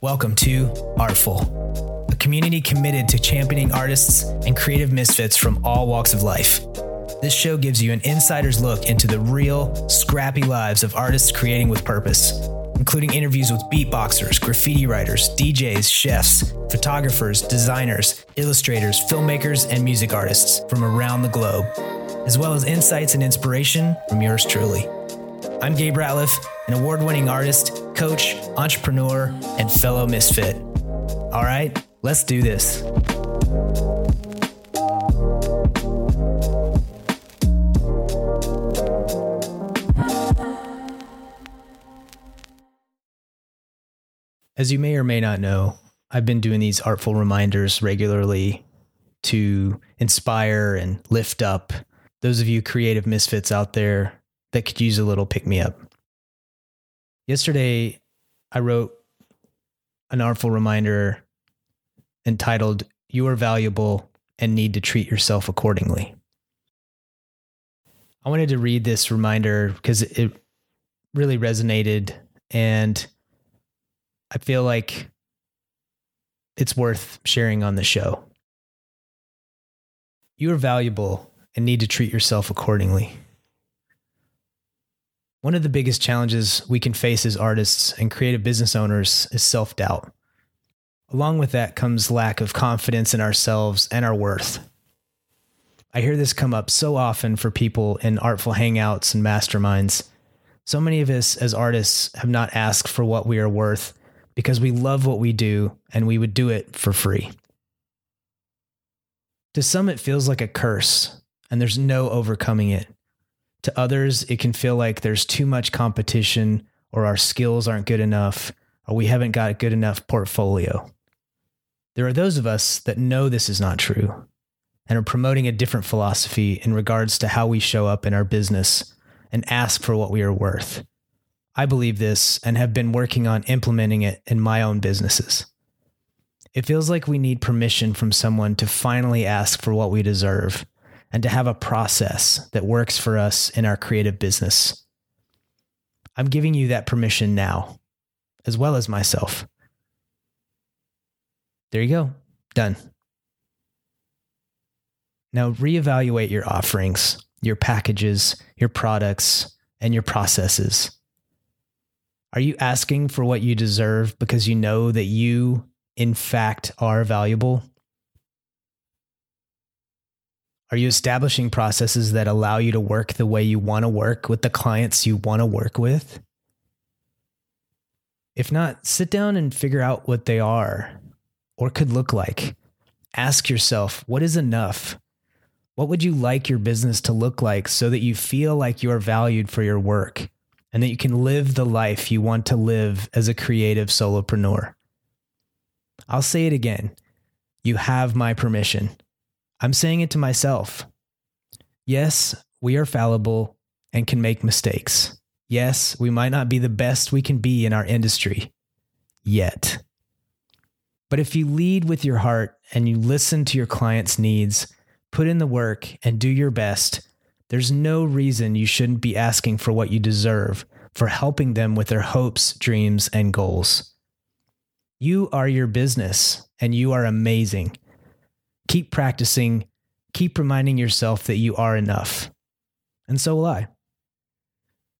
Welcome to Artful, a community committed to championing artists and creative misfits from all walks of life. This show gives you an insider's look into the real, scrappy lives of artists creating with purpose, including interviews with beatboxers, graffiti writers, DJs, chefs, photographers, designers, illustrators, filmmakers, and music artists from around the globe, as well as insights and inspiration from yours truly. I'm Gabe Ratliff, an award winning artist, coach, entrepreneur, and fellow misfit. All right, let's do this. As you may or may not know, I've been doing these artful reminders regularly to inspire and lift up those of you creative misfits out there that could use a little pick me up. Yesterday, I wrote an artful reminder entitled, You are valuable and need to treat yourself accordingly. I wanted to read this reminder because it really resonated and I feel like it's worth sharing on the show. You are valuable and need to treat yourself accordingly. One of the biggest challenges we can face as artists and creative business owners is self doubt. Along with that comes lack of confidence in ourselves and our worth. I hear this come up so often for people in artful hangouts and masterminds. So many of us as artists have not asked for what we are worth because we love what we do and we would do it for free. To some, it feels like a curse and there's no overcoming it. To others, it can feel like there's too much competition or our skills aren't good enough or we haven't got a good enough portfolio. There are those of us that know this is not true and are promoting a different philosophy in regards to how we show up in our business and ask for what we are worth. I believe this and have been working on implementing it in my own businesses. It feels like we need permission from someone to finally ask for what we deserve and to have a process that works for us in our creative business. I'm giving you that permission now, as well as myself. There you go. Done. Now reevaluate your offerings, your packages, your products, and your processes. Are you asking for what you deserve because you know that you, in fact, are valuable? Are you establishing processes that allow you to work the way you want to work with the clients you want to work with? If not, sit down and figure out what they are or could look like. Ask yourself, what is enough? What would you like your business to look like so that you feel like you are valued for your work? and that you can live the life you want to live as a creative solopreneur. I'll say it again. You have my permission. I'm saying it to myself. Yes, we are fallible and can make mistakes. Yes, we might not be the best we can be in our industry yet. But if you lead with your heart and you listen to your clients' needs, put in the work, and do your best, there's no reason you shouldn't be asking for what you deserve for helping them with their hopes, dreams, and goals. You are your business and you are amazing. Keep practicing, keep reminding yourself that you are enough. And so will I.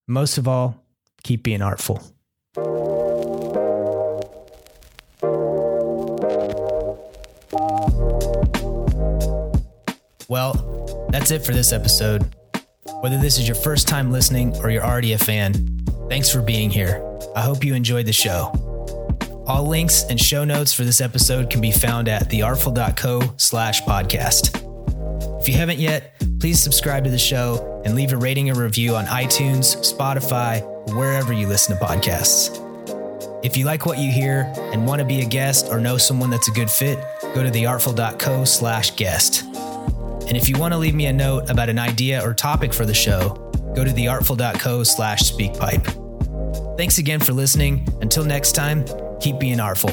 Most of all, keep being artful. Well, that's it for this episode. Whether this is your first time listening or you're already a fan, thanks for being here. I hope you enjoyed the show. All links and show notes for this episode can be found at theartful.co slash podcast. If you haven't yet, please subscribe to the show and leave a rating or review on iTunes, Spotify, or wherever you listen to podcasts. If you like what you hear and want to be a guest or know someone that's a good fit, go to theartful.co slash guest. And if you want to leave me a note about an idea or topic for the show, go to theartful.co slash speakpipe. Thanks again for listening. Until next time, Keep being artful.